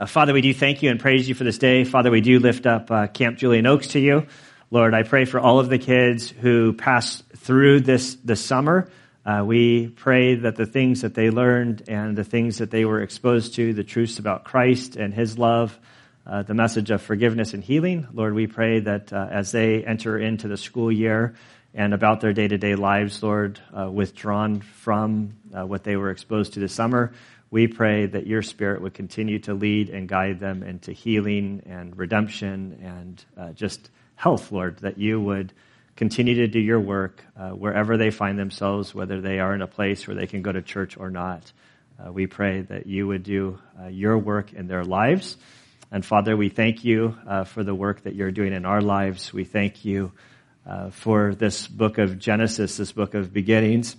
Uh, Father, we do thank you and praise you for this day. Father, we do lift up uh, Camp Julian Oaks to you. Lord, I pray for all of the kids who passed through this, this summer. Uh, we pray that the things that they learned and the things that they were exposed to, the truths about Christ and his love, uh, the message of forgiveness and healing, Lord, we pray that uh, as they enter into the school year and about their day to day lives, Lord, uh, withdrawn from what they were exposed to this summer, we pray that your spirit would continue to lead and guide them into healing and redemption and uh, just health, Lord, that you would continue to do your work uh, wherever they find themselves, whether they are in a place where they can go to church or not. Uh, we pray that you would do uh, your work in their lives. And Father, we thank you uh, for the work that you're doing in our lives. We thank you uh, for this book of Genesis, this book of beginnings.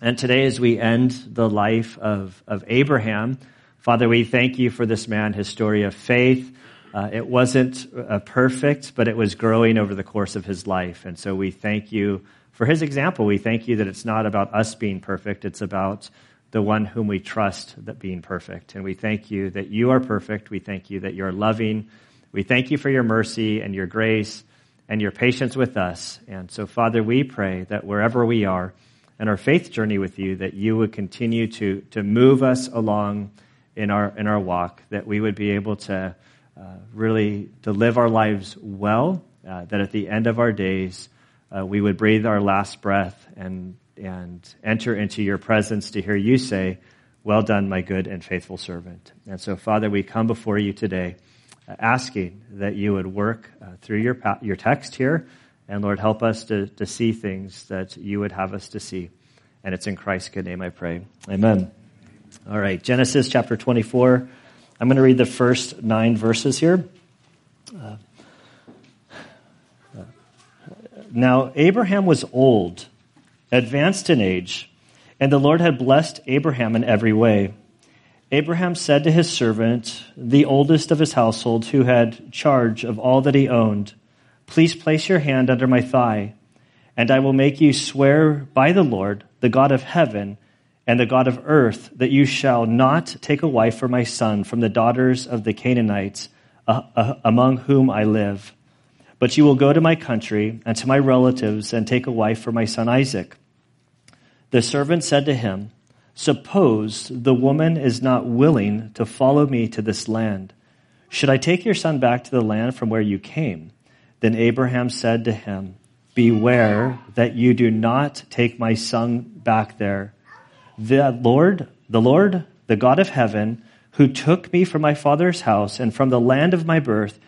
And today, as we end the life of, of Abraham, Father, we thank you for this man, his story of faith. Uh, it wasn't uh, perfect, but it was growing over the course of his life. And so we thank you for his example. We thank you that it's not about us being perfect, it's about the one whom we trust that being perfect. And we thank you that you are perfect. We thank you that you're loving. We thank you for your mercy and your grace and your patience with us. And so, Father, we pray that wherever we are, and our faith journey with you, that you would continue to, to move us along in our, in our walk, that we would be able to uh, really to live our lives well, uh, that at the end of our days, uh, we would breathe our last breath and, and enter into your presence to hear you say, Well done, my good and faithful servant. And so, Father, we come before you today uh, asking that you would work uh, through your, your text here and Lord, help us to, to see things that you would have us to see. And it's in Christ's good name I pray. Amen. All right, Genesis chapter 24. I'm going to read the first nine verses here. Uh, now, Abraham was old, advanced in age, and the Lord had blessed Abraham in every way. Abraham said to his servant, the oldest of his household, who had charge of all that he owned, Please place your hand under my thigh, and I will make you swear by the Lord, the God of heaven and the God of earth, that you shall not take a wife for my son from the daughters of the Canaanites uh, uh, among whom I live. But you will go to my country and to my relatives and take a wife for my son Isaac. The servant said to him, Suppose the woman is not willing to follow me to this land. Should I take your son back to the land from where you came? Then Abraham said to him, Beware that you do not take my son back there. The Lord, the Lord, the God of heaven, who took me from my father's house and from the land of my birth,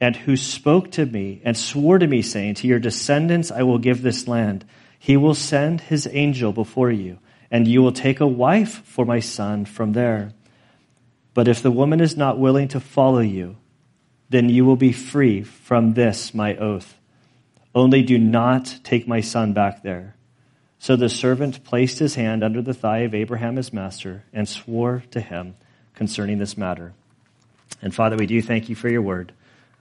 and who spoke to me and swore to me, saying, To your descendants I will give this land. He will send his angel before you, and you will take a wife for my son from there. But if the woman is not willing to follow you, then you will be free from this, my oath. Only do not take my son back there. So the servant placed his hand under the thigh of Abraham his master and swore to him concerning this matter. And Father, we do thank you for your word.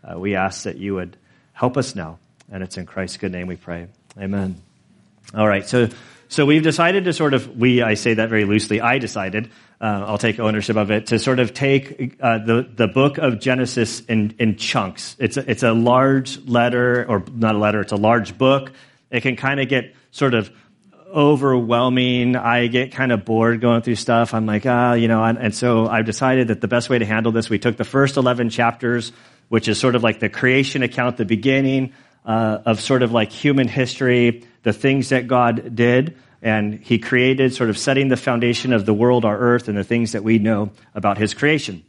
Uh, we ask that you would help us now. And it's in Christ's good name we pray. Amen. All right. So, so we've decided to sort of, we, I say that very loosely, I decided uh, I'll take ownership of it, to sort of take uh, the, the book of Genesis in, in chunks. It's a, it's a large letter, or not a letter, it's a large book. It can kind of get sort of overwhelming. I get kind of bored going through stuff. I'm like, ah, you know, and, and so I've decided that the best way to handle this, we took the first 11 chapters, which is sort of like the creation account, the beginning uh, of sort of like human history, the things that God did and he created, sort of setting the foundation of the world, our earth, and the things that we know about his creation.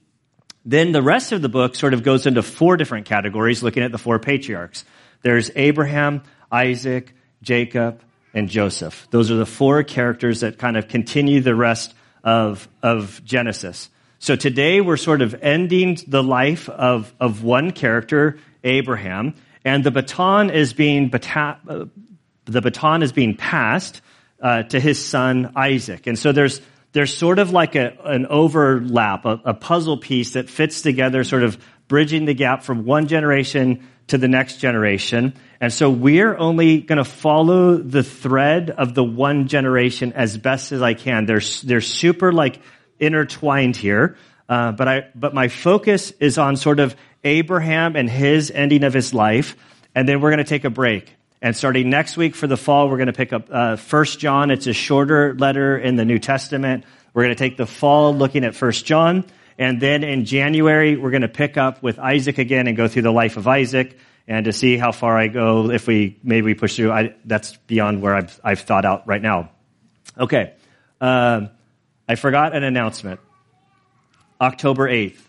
Then the rest of the book sort of goes into four different categories, looking at the four patriarchs. There's Abraham, Isaac, Jacob, and Joseph. Those are the four characters that kind of continue the rest of, of Genesis. So today we're sort of ending the life of, of one character, Abraham, and the baton is being, bata- uh, the baton is being passed uh, to his son Isaac. And so there's there's sort of like a, an overlap, a, a puzzle piece that fits together, sort of bridging the gap from one generation to the next generation. And so we're only going to follow the thread of the one generation as best as I can. They're, they're super like intertwined here. Uh, but I, but my focus is on sort of Abraham and his ending of his life, and then we're going to take a break. And starting next week for the fall, we're going to pick up uh, First John. It's a shorter letter in the New Testament. We're going to take the fall looking at First John, and then in January we're going to pick up with Isaac again and go through the life of Isaac and to see how far I go. If we maybe we push through, I, that's beyond where I've I've thought out right now. Okay, uh, I forgot an announcement. October eighth.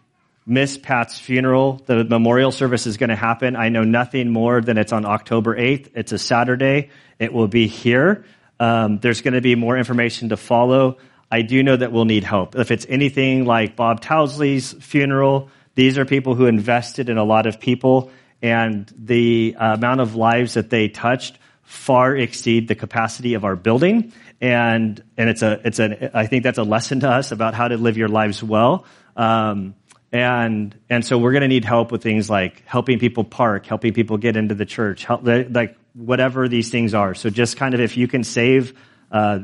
Miss Pat's funeral. The memorial service is going to happen. I know nothing more than it's on October 8th. It's a Saturday. It will be here. Um, there's going to be more information to follow. I do know that we'll need help. If it's anything like Bob Towsley's funeral, these are people who invested in a lot of people, and the amount of lives that they touched far exceed the capacity of our building. And and it's a it's a I think that's a lesson to us about how to live your lives well. Um, and and so we're going to need help with things like helping people park, helping people get into the church, help, like whatever these things are. So just kind of if you can save uh,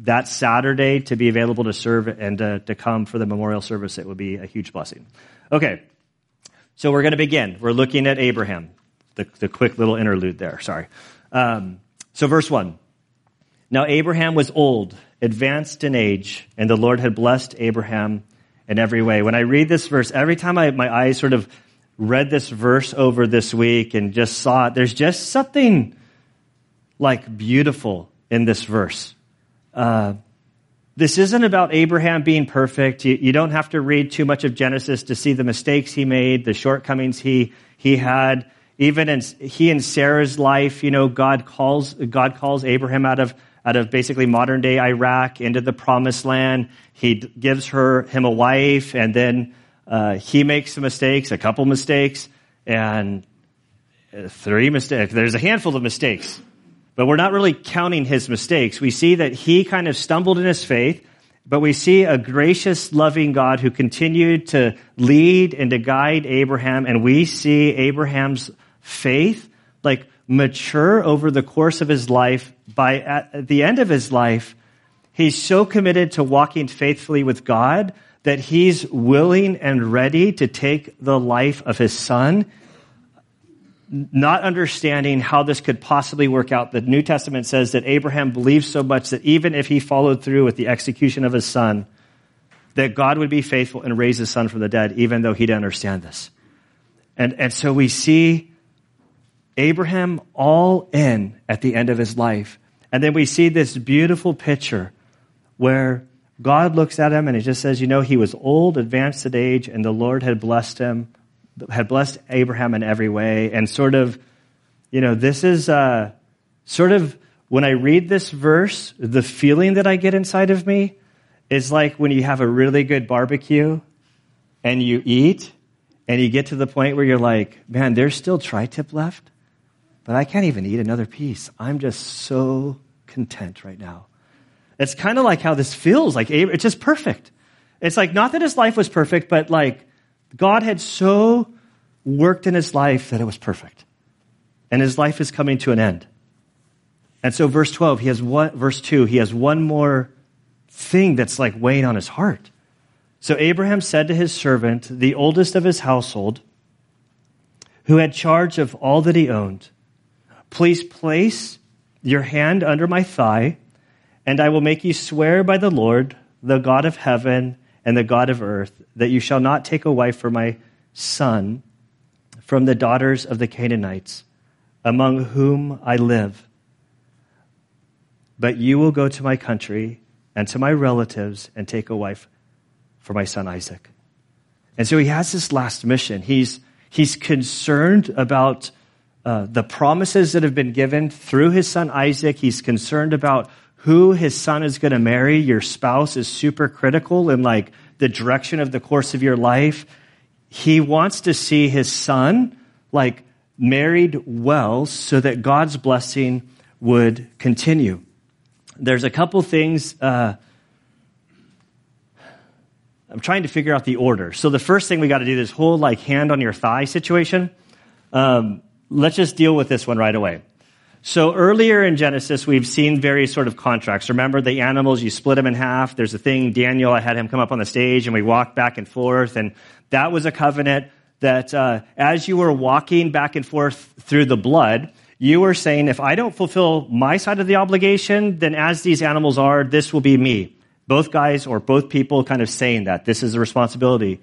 that Saturday to be available to serve and to, to come for the memorial service, it would be a huge blessing. Okay, so we're going to begin. We're looking at Abraham. The, the quick little interlude there. Sorry. Um, so verse one. Now Abraham was old, advanced in age, and the Lord had blessed Abraham in every way. When I read this verse, every time I, my eyes sort of read this verse over this week and just saw it, there's just something like beautiful in this verse. Uh, this isn't about Abraham being perfect. You, you, don't have to read too much of Genesis to see the mistakes he made, the shortcomings he, he had. Even in he and Sarah's life, you know, God calls, God calls Abraham out of out of basically modern day Iraq into the promised land. He gives her, him a wife, and then uh, he makes some mistakes, a couple mistakes, and three mistakes. There's a handful of mistakes, but we're not really counting his mistakes. We see that he kind of stumbled in his faith, but we see a gracious, loving God who continued to lead and to guide Abraham, and we see Abraham's faith like mature over the course of his life. By at the end of his life, he's so committed to walking faithfully with God that he's willing and ready to take the life of his son, not understanding how this could possibly work out. The New Testament says that Abraham believed so much that even if he followed through with the execution of his son, that God would be faithful and raise his son from the dead, even though he didn't understand this. And, and so we see Abraham all in at the end of his life. And then we see this beautiful picture where God looks at him and he just says, you know, he was old, advanced in age, and the Lord had blessed him, had blessed Abraham in every way. And sort of, you know, this is uh, sort of, when I read this verse, the feeling that I get inside of me is like when you have a really good barbecue and you eat and you get to the point where you're like, man, there's still tri tip left but I can't even eat another piece. I'm just so content right now. It's kind of like how this feels. Like it's just perfect. It's like not that his life was perfect, but like God had so worked in his life that it was perfect. And his life is coming to an end. And so verse 12, he has one, verse 2, he has one more thing that's like weighing on his heart. So Abraham said to his servant, the oldest of his household, who had charge of all that he owned, Please place your hand under my thigh, and I will make you swear by the Lord, the God of heaven and the God of earth, that you shall not take a wife for my son from the daughters of the Canaanites, among whom I live. But you will go to my country and to my relatives and take a wife for my son Isaac. And so he has this last mission. He's, he's concerned about uh, the promises that have been given through his son Isaac. He's concerned about who his son is going to marry. Your spouse is super critical in like the direction of the course of your life. He wants to see his son like married well so that God's blessing would continue. There's a couple things. Uh, I'm trying to figure out the order. So the first thing we got to do this whole like hand on your thigh situation. Um, let's just deal with this one right away. So earlier in Genesis, we've seen various sort of contracts. Remember the animals, you split them in half. There's a thing, Daniel, I had him come up on the stage and we walked back and forth. And that was a covenant that uh, as you were walking back and forth through the blood, you were saying, if I don't fulfill my side of the obligation, then as these animals are, this will be me. Both guys or both people kind of saying that. This is a responsibility.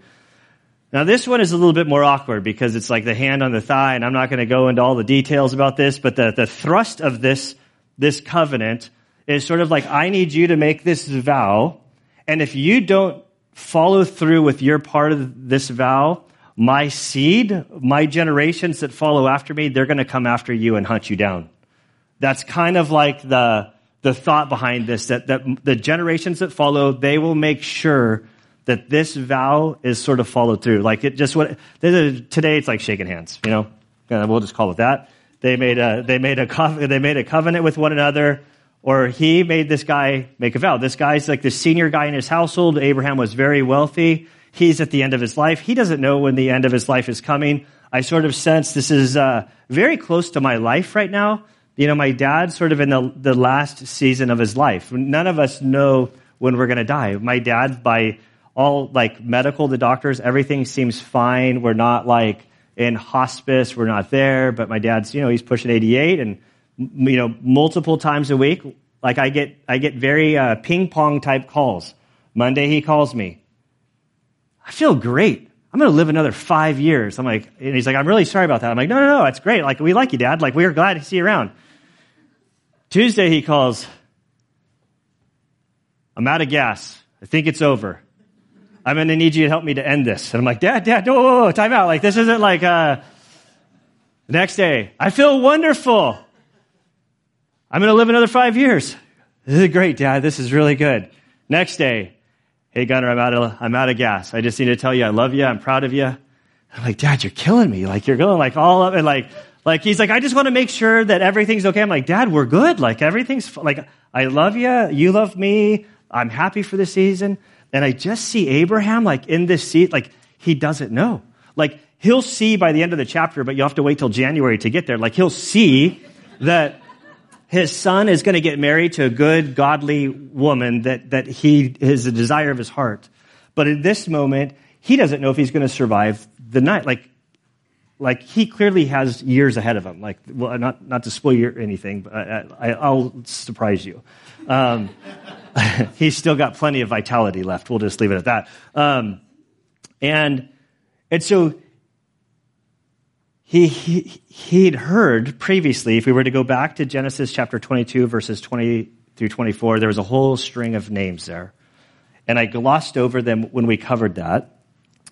Now, this one is a little bit more awkward because it's like the hand on the thigh, and I'm not going to go into all the details about this, but the, the thrust of this, this covenant is sort of like, I need you to make this vow, and if you don't follow through with your part of this vow, my seed, my generations that follow after me, they're going to come after you and hunt you down. That's kind of like the, the thought behind this, that, that the generations that follow, they will make sure that this vow is sort of followed through. Like it just what today it's like shaking hands. You know, we'll just call it that. They made a they made a they made a covenant with one another, or he made this guy make a vow. This guy's like the senior guy in his household. Abraham was very wealthy. He's at the end of his life. He doesn't know when the end of his life is coming. I sort of sense this is uh, very close to my life right now. You know, my dad's sort of in the, the last season of his life. None of us know when we're going to die. My dad, by all like medical, the doctors, everything seems fine. We're not like in hospice. We're not there. But my dad's, you know, he's pushing 88 and, you know, multiple times a week. Like I get, I get very uh, ping pong type calls. Monday he calls me. I feel great. I'm going to live another five years. I'm like, and he's like, I'm really sorry about that. I'm like, no, no, no, it's great. Like, we like you, dad. Like, we are glad to see you around. Tuesday he calls. I'm out of gas. I think it's over. I'm going to need you to help me to end this. And I'm like, Dad, Dad, whoa, whoa, whoa, time out. Like, this isn't like, uh, next day, I feel wonderful. I'm going to live another five years. This is great, Dad. This is really good. Next day, hey, Gunner, I'm out of, I'm out of gas. I just need to tell you I love you. I'm proud of you. I'm like, Dad, you're killing me. Like, you're going like all up and like, like, he's like, I just want to make sure that everything's okay. I'm like, Dad, we're good. Like, everything's, like, I love you. You love me. I'm happy for the season. And I just see Abraham like in this seat, like he doesn't know. Like he'll see by the end of the chapter, but you have to wait till January to get there. Like he'll see that his son is going to get married to a good, godly woman that, that he is a desire of his heart. But in this moment, he doesn't know if he's going to survive the night. Like, like he clearly has years ahead of him. Like, well, not, not to spoil anything, but I, will surprise you. Um, he's still got plenty of vitality left. We'll just leave it at that. Um, and and so he, he he'd heard previously. If we were to go back to Genesis chapter 22, verses 20 through 24, there was a whole string of names there, and I glossed over them when we covered that.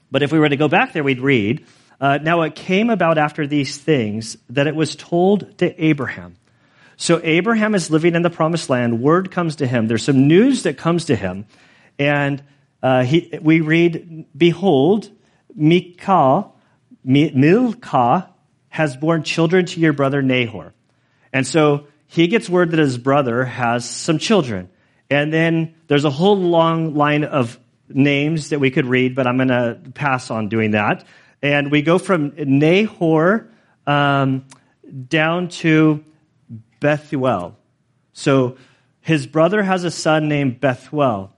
But if we were to go back there, we'd read. Uh, now it came about after these things that it was told to Abraham so Abraham is living in the promised land. Word comes to him. There's some news that comes to him. And uh, he, we read, Behold, Mikal, Milcah has borne children to your brother Nahor. And so he gets word that his brother has some children. And then there's a whole long line of names that we could read, but I'm going to pass on doing that. And we go from Nahor um, down to Bethuel. So his brother has a son named Bethuel,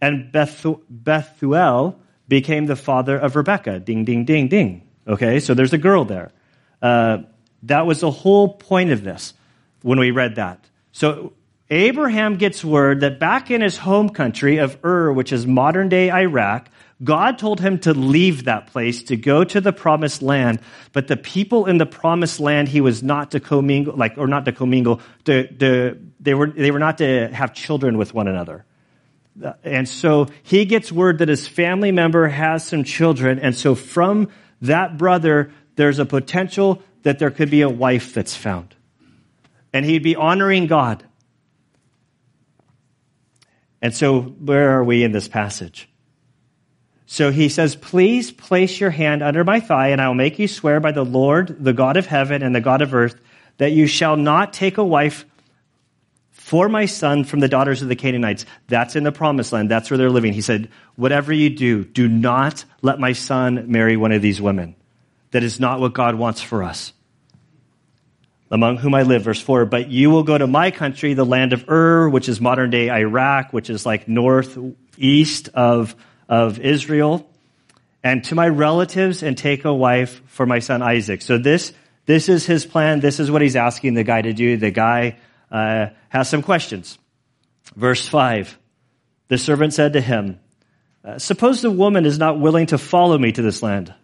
and Bethu- Bethuel became the father of Rebekah. Ding, ding, ding, ding. Okay, so there's a girl there. Uh, that was the whole point of this when we read that. So Abraham gets word that back in his home country of Ur, which is modern day Iraq, God told him to leave that place, to go to the promised land, but the people in the promised land he was not to commingle, like, or not to commingle, to, to, they, were, they were not to have children with one another. Uh, and so he gets word that his family member has some children, and so from that brother, there's a potential that there could be a wife that's found. And he'd be honoring God. And so, where are we in this passage? So he says, Please place your hand under my thigh, and I will make you swear by the Lord, the God of heaven and the God of earth, that you shall not take a wife for my son from the daughters of the Canaanites. That's in the promised land. That's where they're living. He said, Whatever you do, do not let my son marry one of these women. That is not what God wants for us. among whom I live. Verse 4 But you will go to my country, the land of Ur, which is modern day Iraq, which is like northeast of, of Israel, and to my relatives and take a wife for my son Isaac. So this, this is his plan. This is what he's asking the guy to do. The guy uh, has some questions. Verse 5 The servant said to him, uh, Suppose the woman is not willing to follow me to this land.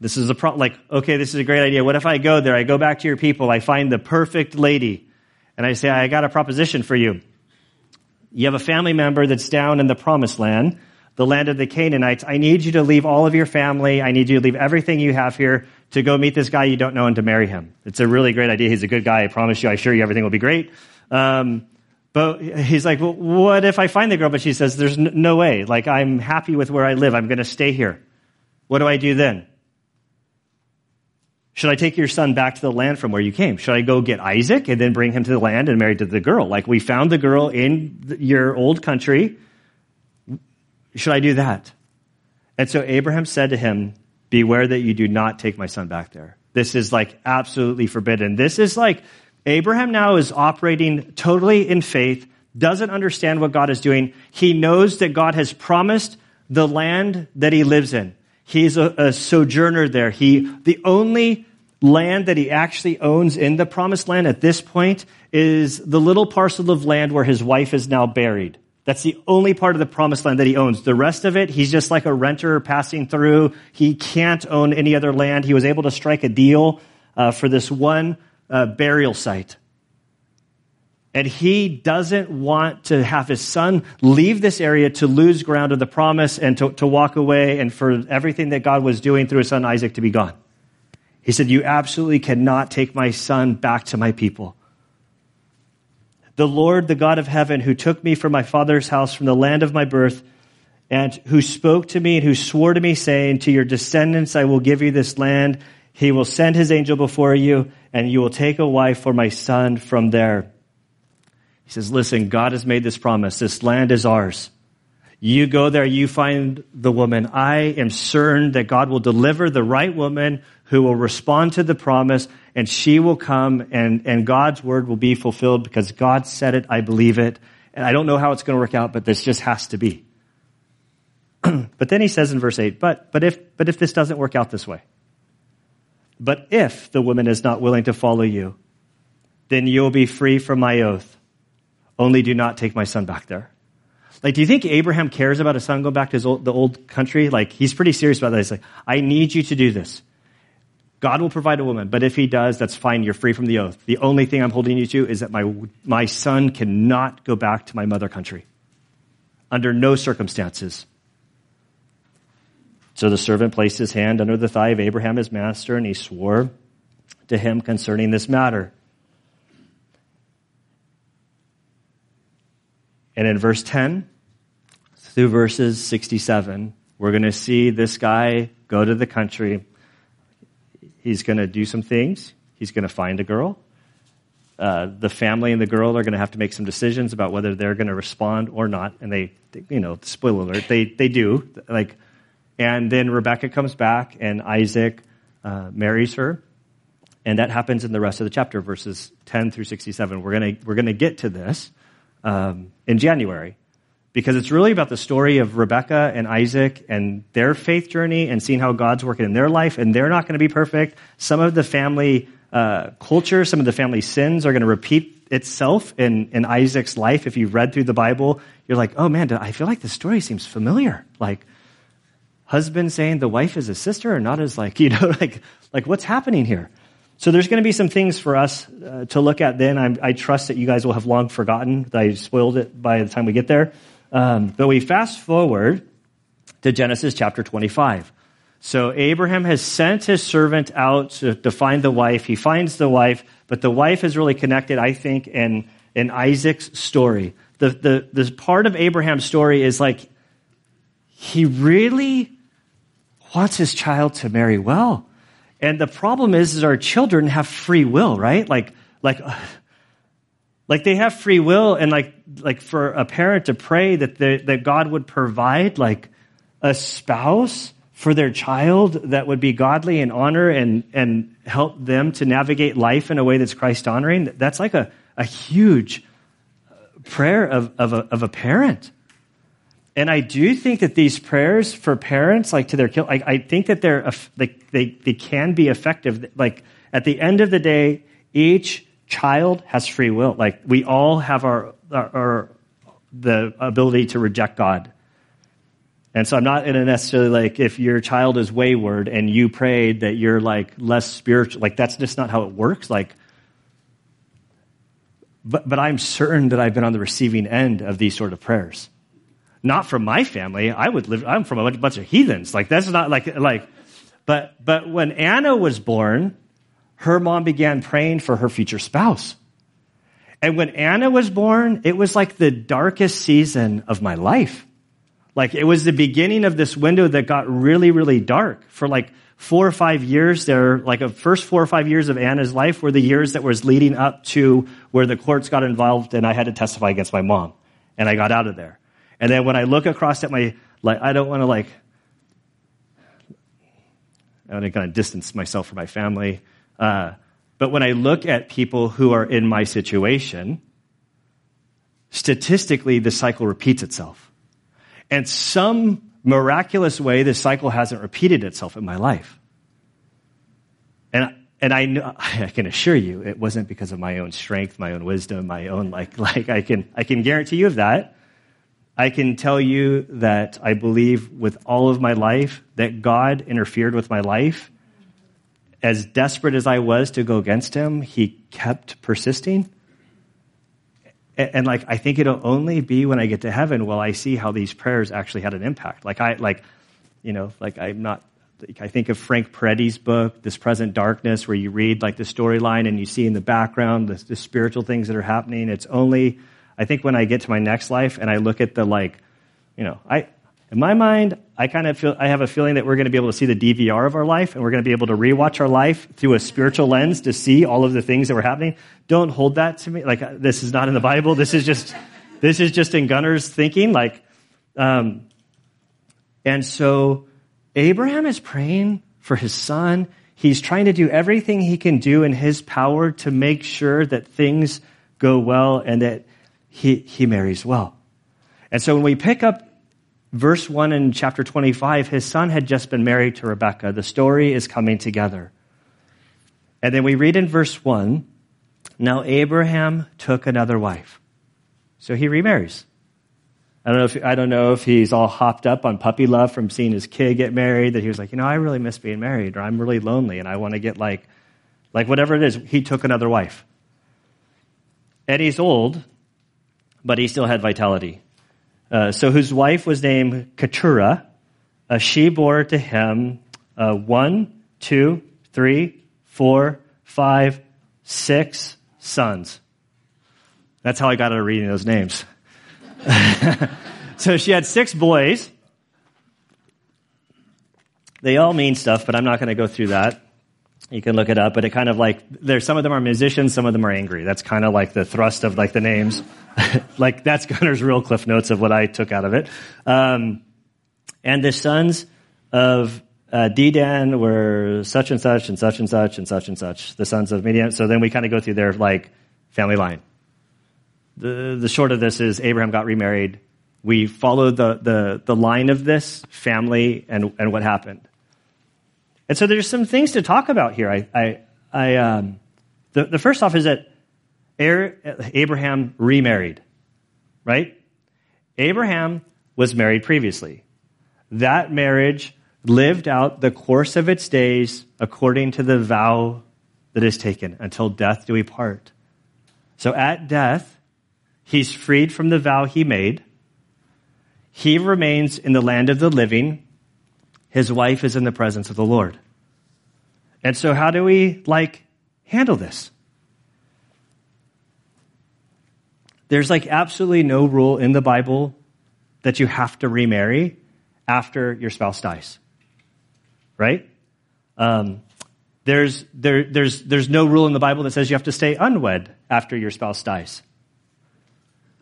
This is a pro- like, okay, this is a great idea. What if I go there? I go back to your people. I find the perfect lady and I say, I got a proposition for you. You have a family member that's down in the promised land, the land of the Canaanites. I need you to leave all of your family. I need you to leave everything you have here to go meet this guy you don't know and to marry him. It's a really great idea. He's a good guy. I promise you. I assure you everything will be great. Um, but he's like, well, what if I find the girl? But she says, there's no way. Like, I'm happy with where I live. I'm going to stay here. What do I do then? Should I take your son back to the land from where you came? Should I go get Isaac and then bring him to the land and marry to the girl? Like we found the girl in your old country. Should I do that? And so Abraham said to him, Beware that you do not take my son back there. This is like absolutely forbidden. This is like Abraham now is operating totally in faith, doesn't understand what God is doing. He knows that God has promised the land that he lives in. He's a, a sojourner there. He, the only land that he actually owns in the promised land at this point is the little parcel of land where his wife is now buried. That's the only part of the promised land that he owns. The rest of it, he's just like a renter passing through. He can't own any other land. He was able to strike a deal uh, for this one uh, burial site. And he doesn't want to have his son leave this area to lose ground of the promise and to, to walk away and for everything that God was doing through his son Isaac to be gone. He said, You absolutely cannot take my son back to my people. The Lord, the God of heaven, who took me from my father's house, from the land of my birth, and who spoke to me and who swore to me, saying, To your descendants I will give you this land. He will send his angel before you, and you will take a wife for my son from there. He says, Listen, God has made this promise. This land is ours. You go there, you find the woman. I am certain that God will deliver the right woman who will respond to the promise, and she will come, and, and God's word will be fulfilled because God said it. I believe it. And I don't know how it's going to work out, but this just has to be. but then he says in verse 8, but, but, if, but if this doesn't work out this way, but if the woman is not willing to follow you, then you'll be free from my oath only do not take my son back there. Like, do you think Abraham cares about his son going back to old, the old country? Like, he's pretty serious about that. He's like, I need you to do this. God will provide a woman, but if he does, that's fine. You're free from the oath. The only thing I'm holding you to is that my, my son cannot go back to my mother country under no circumstances. So the servant placed his hand under the thigh of Abraham, his master, and he swore to him concerning this matter. And in verse 10 through verses 67, we're going to see this guy go to the country. He's going to do some things. He's going to find a girl. Uh, the family and the girl are going to have to make some decisions about whether they're going to respond or not. And they, they, you know, spoiler alert, they, they do. Like, and then Rebecca comes back and Isaac uh, marries her. And that happens in the rest of the chapter, verses 10 through 67. We're going to, we're going to get to this um, in January because it's really about the story of Rebecca and Isaac and their faith journey and seeing how God's working in their life. And they're not going to be perfect. Some of the family uh, culture, some of the family sins are going to repeat itself in, in Isaac's life. If you've read through the Bible, you're like, oh man, I feel like the story seems familiar. Like, husband saying the wife is a sister or not as like, you know, like, like what's happening here? So there's going to be some things for us uh, to look at then. I'm, i trust that you guys will have long forgotten that I spoiled it by the time we get there. Um, but we fast forward to Genesis chapter 25. So Abraham has sent his servant out to, to find the wife. He finds the wife, but the wife is really connected, I think, in, in Isaac's story. The, the, this part of Abraham's story is like he really wants his child to marry well. And the problem is, is our children have free will, right? Like, like, like they have free will, and like, like for a parent to pray that that God would provide like a spouse for their child that would be godly and honor and, and help them to navigate life in a way that's Christ honoring, that's like a, a huge prayer of, of, a, of a parent. And I do think that these prayers for parents, like to their kids, I, I think that they're, they, they, they can be effective. Like at the end of the day, each child has free will. Like we all have our, our, our the ability to reject God. And so I'm not in a necessarily like if your child is wayward and you prayed that you're like less spiritual, like that's just not how it works. Like, but, but I'm certain that I've been on the receiving end of these sort of prayers. Not from my family. I would live, I'm from a bunch of heathens. Like that's not like, like, but, but when Anna was born, her mom began praying for her future spouse. And when Anna was born, it was like the darkest season of my life. Like it was the beginning of this window that got really, really dark for like four or five years there, like the first four or five years of Anna's life were the years that was leading up to where the courts got involved and I had to testify against my mom. And I got out of there. And then when I look across at my, like, I don't want to like, I want to kind of distance myself from my family. Uh, but when I look at people who are in my situation, statistically, the cycle repeats itself. And some miraculous way, this cycle hasn't repeated itself in my life. And, and I, know, I can assure you, it wasn't because of my own strength, my own wisdom, my own, like, like I can, I can guarantee you of that. I can tell you that I believe with all of my life that God interfered with my life. As desperate as I was to go against him, he kept persisting. And, like, I think it'll only be when I get to heaven will I see how these prayers actually had an impact. Like, I, like, you know, like I'm not, I think of Frank Peretti's book, This Present Darkness, where you read like the storyline and you see in the background the, the spiritual things that are happening. It's only, I think when I get to my next life and I look at the like, you know, I, in my mind, I kind of feel, I have a feeling that we're going to be able to see the DVR of our life and we're going to be able to rewatch our life through a spiritual lens to see all of the things that were happening. Don't hold that to me. Like, this is not in the Bible. This is just, this is just in Gunner's thinking. Like, um, and so Abraham is praying for his son. He's trying to do everything he can do in his power to make sure that things go well and that he, he marries well. And so when we pick up verse 1 in chapter 25, his son had just been married to Rebekah. The story is coming together. And then we read in verse 1 Now Abraham took another wife. So he remarries. I don't know if I don't know if he's all hopped up on puppy love from seeing his kid get married. That he was like, you know, I really miss being married, or I'm really lonely, and I want to get like, like whatever it is. He took another wife, and he's old, but he still had vitality. Uh, so whose wife was named Keturah. Uh, she bore to him uh, one, two, three, four, five, six sons. That's how I got out of reading those names. so she had six boys. They all mean stuff, but I'm not going to go through that. You can look it up, but it kind of like there's some of them are musicians, some of them are angry. That's kind of like the thrust of like the names. like that's Gunner's real cliff notes of what I took out of it. Um, and the sons of uh, Dedan were such and such and such and such and such and such. The sons of Midian. So then we kind of go through their like family line. The the short of this is Abraham got remarried. We follow the the the line of this family and and what happened. And so there's some things to talk about here. I, I, I um, the, the first off is that Abraham remarried, right? Abraham was married previously. That marriage lived out the course of its days according to the vow that is taken until death do we part. So at death, he's freed from the vow he made. He remains in the land of the living his wife is in the presence of the Lord. And so how do we like handle this? There's like absolutely no rule in the Bible that you have to remarry after your spouse dies. Right? Um, there's, there, there's, there's no rule in the Bible that says you have to stay unwed after your spouse dies.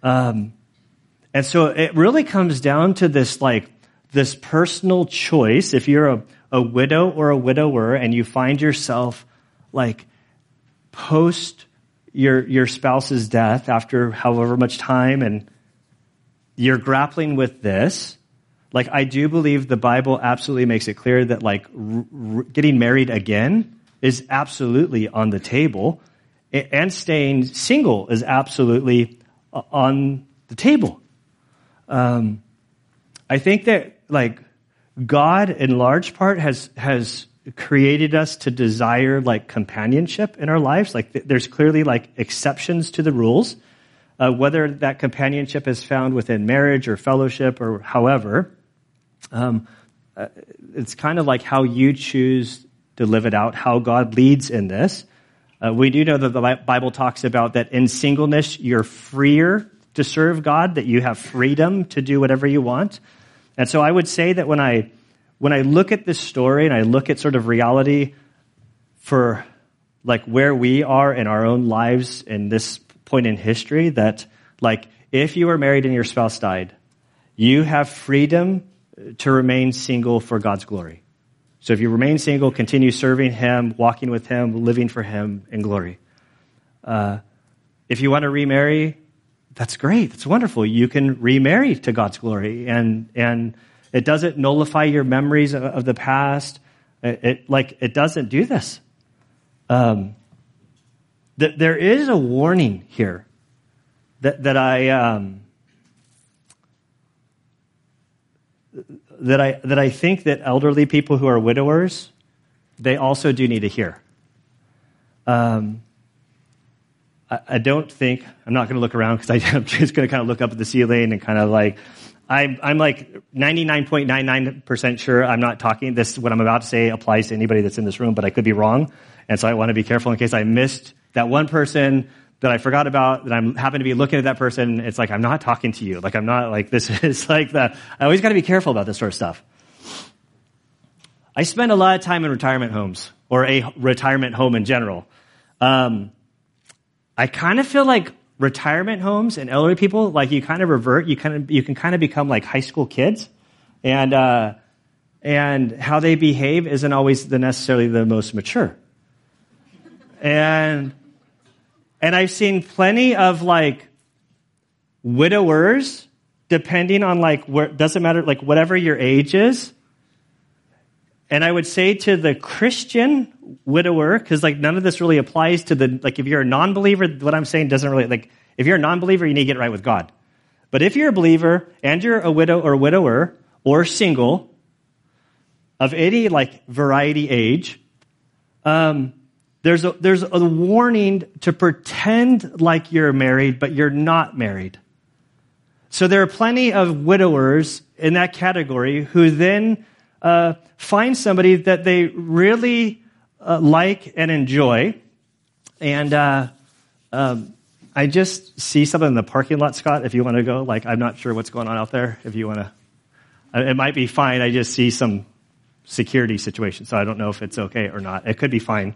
Um, and so it really comes down to this like this personal choice, if you're a, a widow or a widower and you find yourself like post your, your spouse's death after however much time and you're grappling with this, like I do believe the Bible absolutely makes it clear that like r- r- getting married again is absolutely on the table and staying single is absolutely uh, on the table. Um, I think that like God in large part has has created us to desire like companionship in our lives. Like th- there's clearly like exceptions to the rules, uh, whether that companionship is found within marriage or fellowship or however. Um, uh, it's kind of like how you choose to live it out, how God leads in this. Uh, we do know that the Bible talks about that in singleness, you're freer to serve God, that you have freedom to do whatever you want. And so I would say that when I, when I look at this story and I look at sort of reality for like where we are in our own lives in this point in history, that like if you were married and your spouse died, you have freedom to remain single for God's glory. So if you remain single, continue serving Him, walking with Him, living for Him in glory. Uh, if you want to remarry, that's great. That's wonderful. You can remarry to God's glory, and and it doesn't nullify your memories of, of the past. It, it, like it doesn't do this. Um, that there is a warning here that that I um, that I, that I think that elderly people who are widowers, they also do need to hear. Um, I, I, don't think, I'm not going to look around because I'm just going to kind of look up at the ceiling and kind of like, I'm, I'm like 99.99% sure I'm not talking, this, what I'm about to say applies to anybody that's in this room, but I could be wrong. And so I want to be careful in case I missed that one person that I forgot about, that I'm happen to be looking at that person, it's like, I'm not talking to you. Like, I'm not like, this is like the, I always gotta be careful about this sort of stuff. I spend a lot of time in retirement homes, or a retirement home in general. Um, I kind of feel like retirement homes and elderly people, like you kind of revert, you kind of, you can kind of become like high school kids. And, uh, and how they behave isn't always the necessarily the most mature. And and I've seen plenty of like widowers, depending on like where, doesn't matter, like whatever your age is. And I would say to the Christian widower, because like none of this really applies to the, like if you're a non believer, what I'm saying doesn't really, like if you're a non believer, you need to get right with God. But if you're a believer and you're a widow or widower or single of any like variety age, um, there's a, there's a warning to pretend like you're married, but you're not married. So there are plenty of widowers in that category who then uh, find somebody that they really uh, like and enjoy. And uh, um, I just see something in the parking lot, Scott, if you want to go. Like, I'm not sure what's going on out there. If you want to, uh, it might be fine. I just see some security situation, so I don't know if it's okay or not. It could be fine.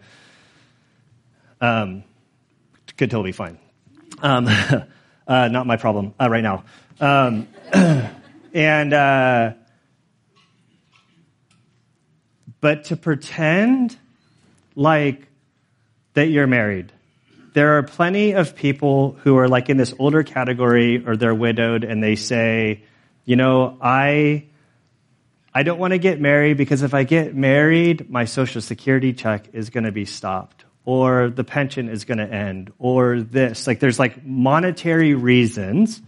Um, could totally be fine. Um, uh, not my problem uh, right now. Um, and uh, but to pretend like that you're married. There are plenty of people who are like in this older category or they're widowed and they say, you know, I I don't want to get married because if I get married, my social security check is going to be stopped or the pension is going to end, or this. Like, there's like monetary reasons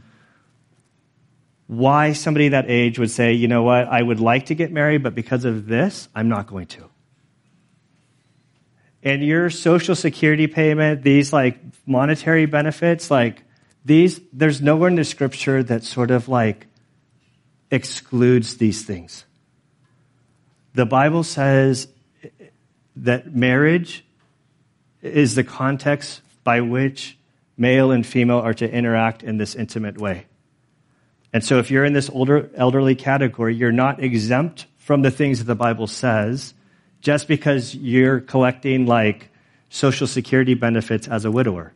why somebody that age would say, you know what, I would like to get married, but because of this, I'm not going to. And your social security payment, these like monetary benefits, like these, there's nowhere in the scripture that sort of like excludes these things. The Bible says that marriage is the context by which male and female are to interact in this intimate way. And so if you're in this older elderly category, you're not exempt from the things that the Bible says just because you're collecting like social security benefits as a widower.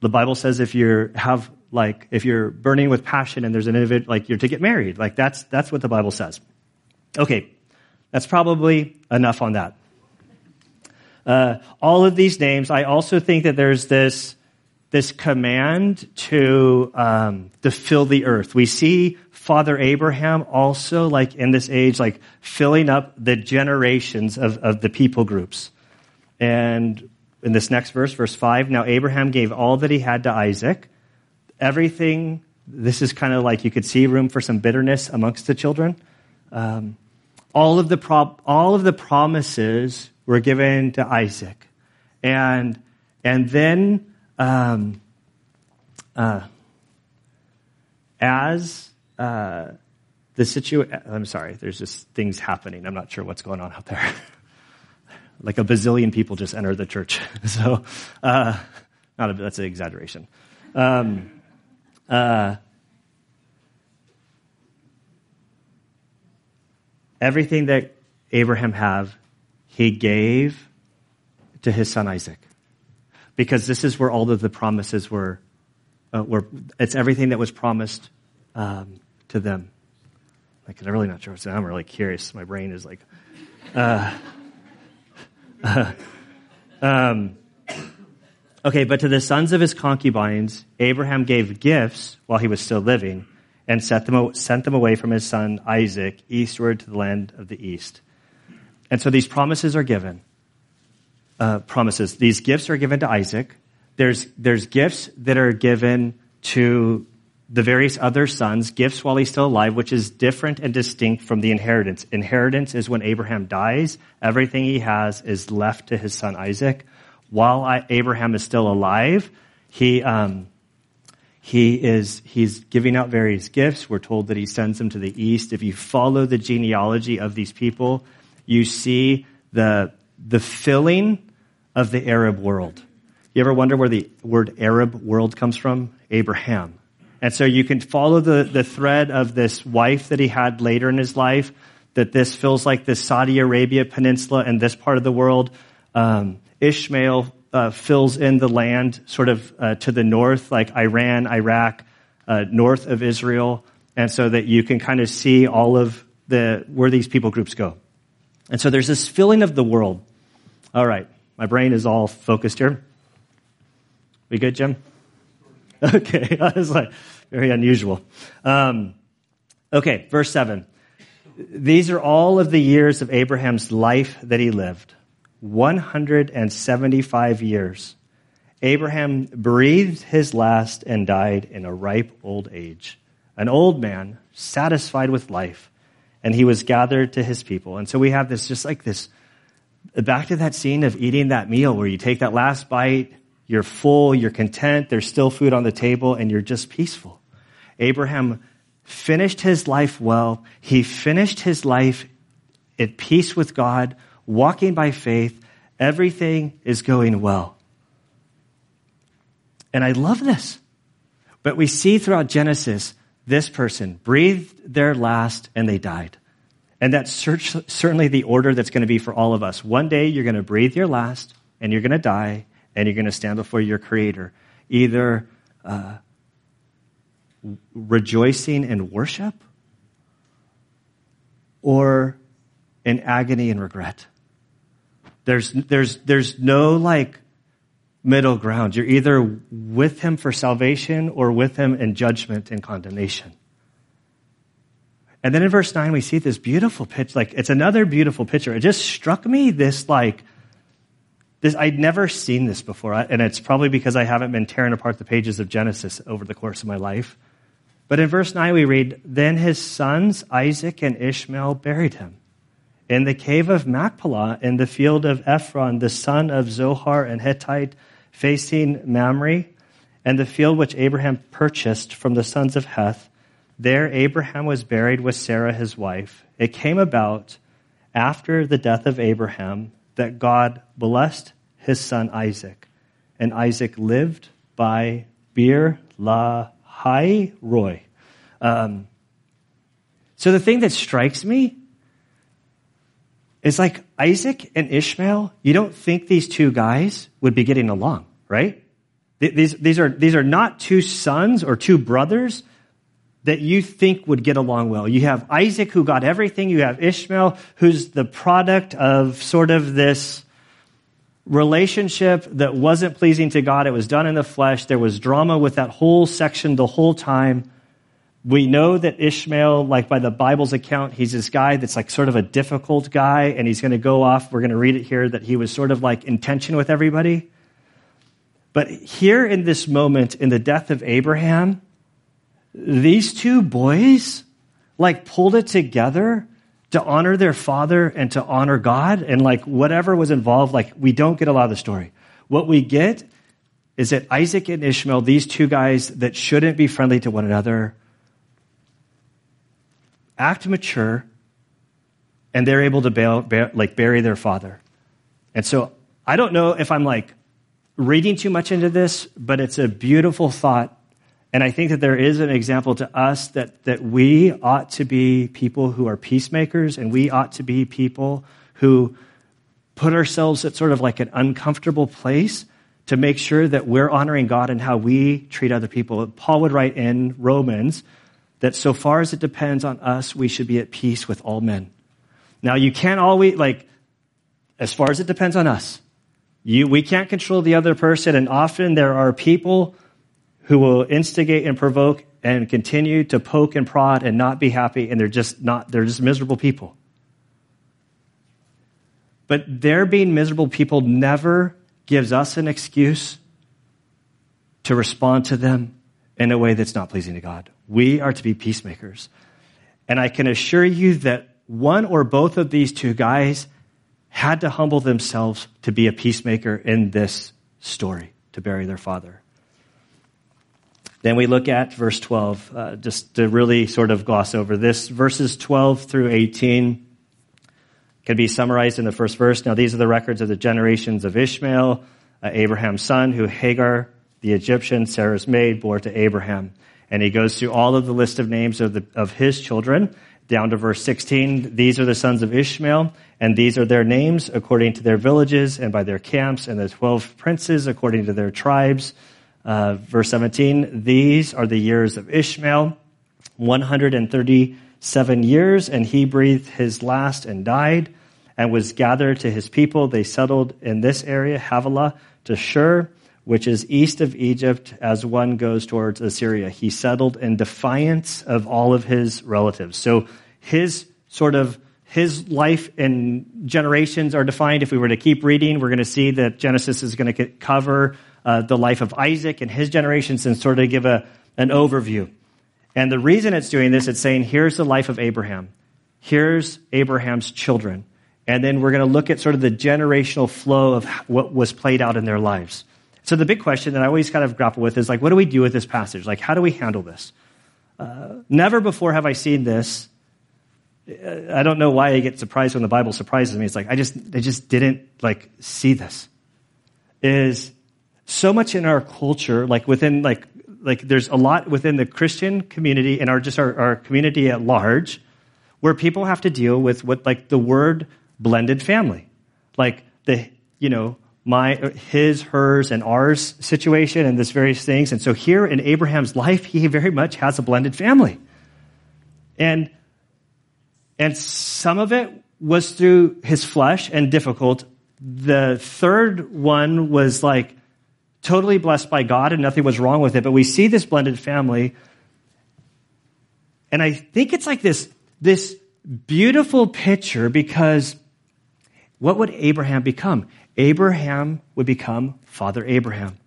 The Bible says if you have like if you're burning with passion and there's an individual, like you're to get married. Like that's, that's what the Bible says. Okay, that's probably enough on that. Uh, all of these names, I also think that there's this, this command to, um, to fill the earth. We see Father Abraham also, like in this age, like filling up the generations of, of the people groups. And in this next verse, verse 5, now Abraham gave all that he had to Isaac. Everything, this is kind of like you could see room for some bitterness amongst the children. Um, all of the pro- all of the promises were given to Isaac, and and then um, uh, as uh, the situation, I'm sorry, there's just things happening. I'm not sure what's going on out there. like a bazillion people just entered the church, so uh, not a, that's an exaggeration. Um, uh, everything that Abraham had, he gave to his son Isaac. Because this is where all of the promises were, uh, were it's everything that was promised um, to them. Like, I'm really not sure. So I'm really curious. My brain is like, uh, uh, um, okay, but to the sons of his concubines, Abraham gave gifts while he was still living and them, sent them away from his son Isaac eastward to the land of the east. And so these promises are given. Uh, promises. These gifts are given to Isaac. There's, there's gifts that are given to the various other sons, gifts while he's still alive, which is different and distinct from the inheritance. Inheritance is when Abraham dies, everything he has is left to his son Isaac. While I, Abraham is still alive, he, um, he is, he's giving out various gifts. We're told that he sends them to the east. If you follow the genealogy of these people, you see the, the filling of the Arab world. You ever wonder where the word Arab world comes from? Abraham. And so you can follow the, the thread of this wife that he had later in his life, that this feels like the Saudi Arabia peninsula and this part of the world. Um, Ishmael uh, fills in the land sort of uh, to the north, like Iran, Iraq, uh, north of Israel, and so that you can kind of see all of the where these people groups go. And so there's this filling of the world. All right, my brain is all focused here. We good, Jim? Okay, I was like very unusual. Um, okay, verse seven. These are all of the years of Abraham's life that he lived. 175 years. Abraham breathed his last and died in a ripe old age, an old man, satisfied with life, and he was gathered to his people. And so we have this just like this back to that scene of eating that meal where you take that last bite, you're full, you're content, there's still food on the table, and you're just peaceful. Abraham finished his life well. He finished his life at peace with God walking by faith, everything is going well. And I love this. But we see throughout Genesis, this person breathed their last and they died. And that's certainly the order that's going to be for all of us. One day you're going to breathe your last and you're going to die and you're going to stand before your Creator, either uh, rejoicing in worship or in agony and regret. There's, there's, there's no like middle ground. You're either with him for salvation or with him in judgment and condemnation. And then in verse 9, we see this beautiful pitch. Like, it's another beautiful picture. It just struck me this, like, this, I'd never seen this before. And it's probably because I haven't been tearing apart the pages of Genesis over the course of my life. But in verse 9, we read, Then his sons, Isaac and Ishmael, buried him in the cave of Machpelah, in the field of Ephron, the son of Zohar and Hittite, facing Mamre, and the field which Abraham purchased from the sons of Heth, there Abraham was buried with Sarah his wife. It came about after the death of Abraham that God blessed his son Isaac, and Isaac lived by Beer La Hai Roy. Um, so the thing that strikes me it's like Isaac and Ishmael, you don't think these two guys would be getting along, right? These, these, are, these are not two sons or two brothers that you think would get along well. You have Isaac, who got everything. You have Ishmael, who's the product of sort of this relationship that wasn't pleasing to God. It was done in the flesh. There was drama with that whole section the whole time. We know that Ishmael, like by the Bible's account, he's this guy that's like sort of a difficult guy, and he's going to go off. We're going to read it here that he was sort of like in tension with everybody. But here in this moment, in the death of Abraham, these two boys like pulled it together to honor their father and to honor God and like whatever was involved, like we don't get a lot of the story. What we get is that Isaac and Ishmael, these two guys that shouldn't be friendly to one another, act mature and they're able to bail, bail, like bury their father. And so I don't know if I'm like reading too much into this, but it's a beautiful thought. And I think that there is an example to us that, that we ought to be people who are peacemakers and we ought to be people who put ourselves at sort of like an uncomfortable place to make sure that we're honoring God and how we treat other people. Paul would write in Romans that so far as it depends on us, we should be at peace with all men. Now, you can't always, like, as far as it depends on us, you, we can't control the other person, and often there are people who will instigate and provoke and continue to poke and prod and not be happy, and they're just not, they're just miserable people. But their being miserable people never gives us an excuse to respond to them in a way that's not pleasing to God. We are to be peacemakers. And I can assure you that one or both of these two guys had to humble themselves to be a peacemaker in this story, to bury their father. Then we look at verse 12, uh, just to really sort of gloss over this. Verses 12 through 18 can be summarized in the first verse. Now, these are the records of the generations of Ishmael, uh, Abraham's son, who Hagar, the Egyptian, Sarah's maid, bore to Abraham. And he goes through all of the list of names of, the, of his children down to verse 16. These are the sons of Ishmael, and these are their names according to their villages and by their camps, and the 12 princes according to their tribes. Uh, verse 17, these are the years of Ishmael, 137 years, and he breathed his last and died, and was gathered to his people. They settled in this area, Havilah, to Shur, which is east of Egypt as one goes towards Assyria. He settled in defiance of all of his relatives. So his sort of his life and generations are defined. If we were to keep reading, we're going to see that Genesis is going to cover uh, the life of Isaac and his generations and sort of give a, an overview. And the reason it's doing this, it's saying, here's the life of Abraham. Here's Abraham's children. And then we're going to look at sort of the generational flow of what was played out in their lives. So the big question that I always kind of grapple with is like, what do we do with this passage? Like, how do we handle this? Uh, never before have I seen this. I don't know why I get surprised when the Bible surprises me. It's like I just, I just didn't like see this. Is so much in our culture, like within like like there's a lot within the Christian community and our just our, our community at large, where people have to deal with what like the word blended family, like the you know my, his, hers, and ours situation and this various things. And so here in Abraham's life, he very much has a blended family. And, and some of it was through his flesh and difficult. The third one was like totally blessed by God and nothing was wrong with it. But we see this blended family. And I think it's like this, this beautiful picture because what would Abraham become? Abraham would become Father Abraham.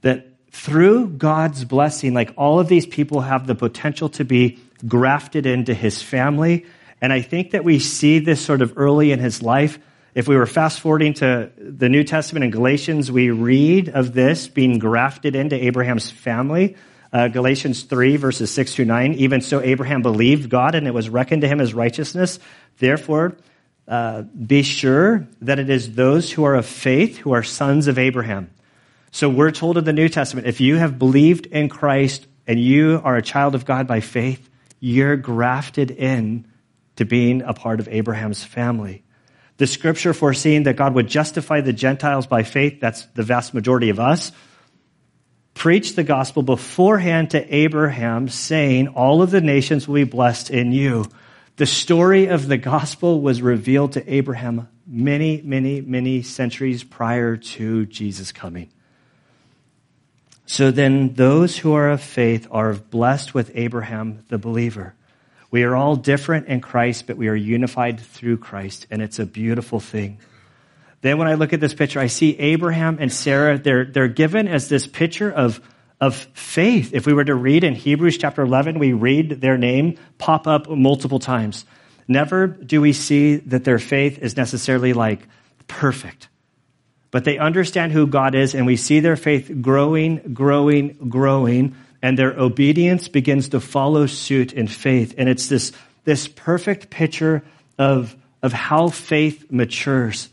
That through God's blessing, like all of these people have the potential to be grafted into his family. And I think that we see this sort of early in his life. If we were fast forwarding to the New Testament in Galatians, we read of this being grafted into Abraham's family. Uh, Galatians 3, verses 6 to 9. Even so, Abraham believed God, and it was reckoned to him as righteousness. Therefore, uh, be sure that it is those who are of faith who are sons of Abraham. So we're told in the New Testament if you have believed in Christ and you are a child of God by faith, you're grafted in to being a part of Abraham's family. The scripture foreseeing that God would justify the Gentiles by faith, that's the vast majority of us, preached the gospel beforehand to Abraham, saying, All of the nations will be blessed in you. The story of the gospel was revealed to Abraham many, many, many centuries prior to Jesus coming. So then, those who are of faith are blessed with Abraham the believer. We are all different in Christ, but we are unified through Christ, and it's a beautiful thing. Then when I look at this picture, I see Abraham and Sarah, they're, they're given as this picture of, of faith. If we were to read in Hebrews chapter 11, we read their name pop up multiple times. Never do we see that their faith is necessarily like perfect. But they understand who God is, and we see their faith growing, growing, growing, and their obedience begins to follow suit in faith. And it's this, this perfect picture of, of how faith matures.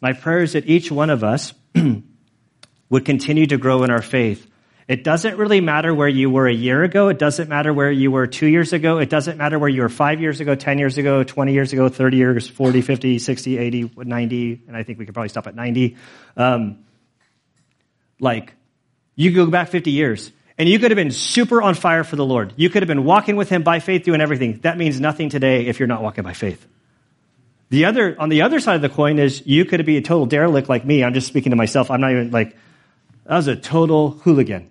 My prayer is that each one of us would continue to grow in our faith. It doesn't really matter where you were a year ago. It doesn't matter where you were two years ago. It doesn't matter where you were five years ago, 10 years ago, 20 years ago, 30 years, 40, 50, 60, 80, 90, and I think we could probably stop at 90. Um, like, you go back 50 years, and you could have been super on fire for the Lord. You could have been walking with Him by faith, doing everything. That means nothing today if you're not walking by faith. The other, on the other side of the coin is you could be a total derelict like me. I'm just speaking to myself. I'm not even like, I was a total hooligan.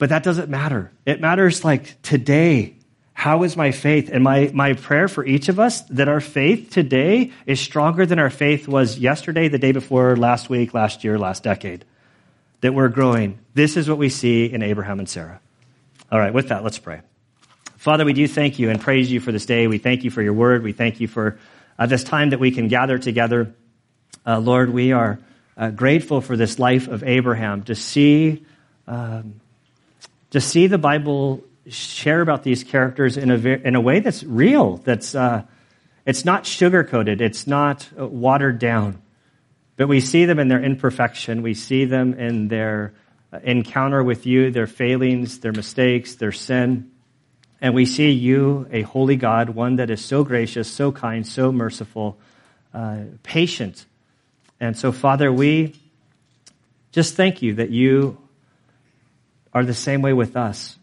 But that doesn't matter. It matters like today. How is my faith? And my, my prayer for each of us that our faith today is stronger than our faith was yesterday, the day before, last week, last year, last decade. That we're growing. This is what we see in Abraham and Sarah. All right, with that, let's pray. Father, we do thank you and praise you for this day. We thank you for your word. We thank you for uh, this time that we can gather together. Uh, Lord, we are uh, grateful for this life of Abraham to see, um, to see the Bible share about these characters in a, in a way that's real, that's, uh, it's not sugar coated, it's not uh, watered down. But we see them in their imperfection. We see them in their uh, encounter with you, their failings, their mistakes, their sin. And we see you, a holy God, one that is so gracious, so kind, so merciful, uh, patient. And so, Father, we just thank you that you are the same way with us.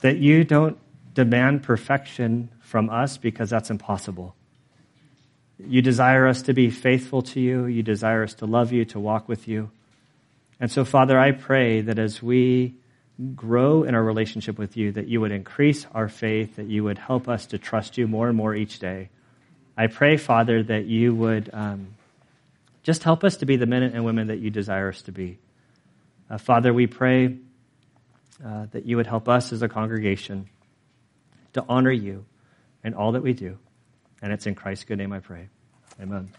That you don't demand perfection from us because that's impossible. You desire us to be faithful to you. You desire us to love you, to walk with you. And so, Father, I pray that as we grow in our relationship with you, that you would increase our faith, that you would help us to trust you more and more each day. I pray, Father, that you would um, just help us to be the men and women that you desire us to be. Uh, Father, we pray uh, that you would help us as a congregation to honor you in all that we do. And it's in Christ's good name I pray. Amen.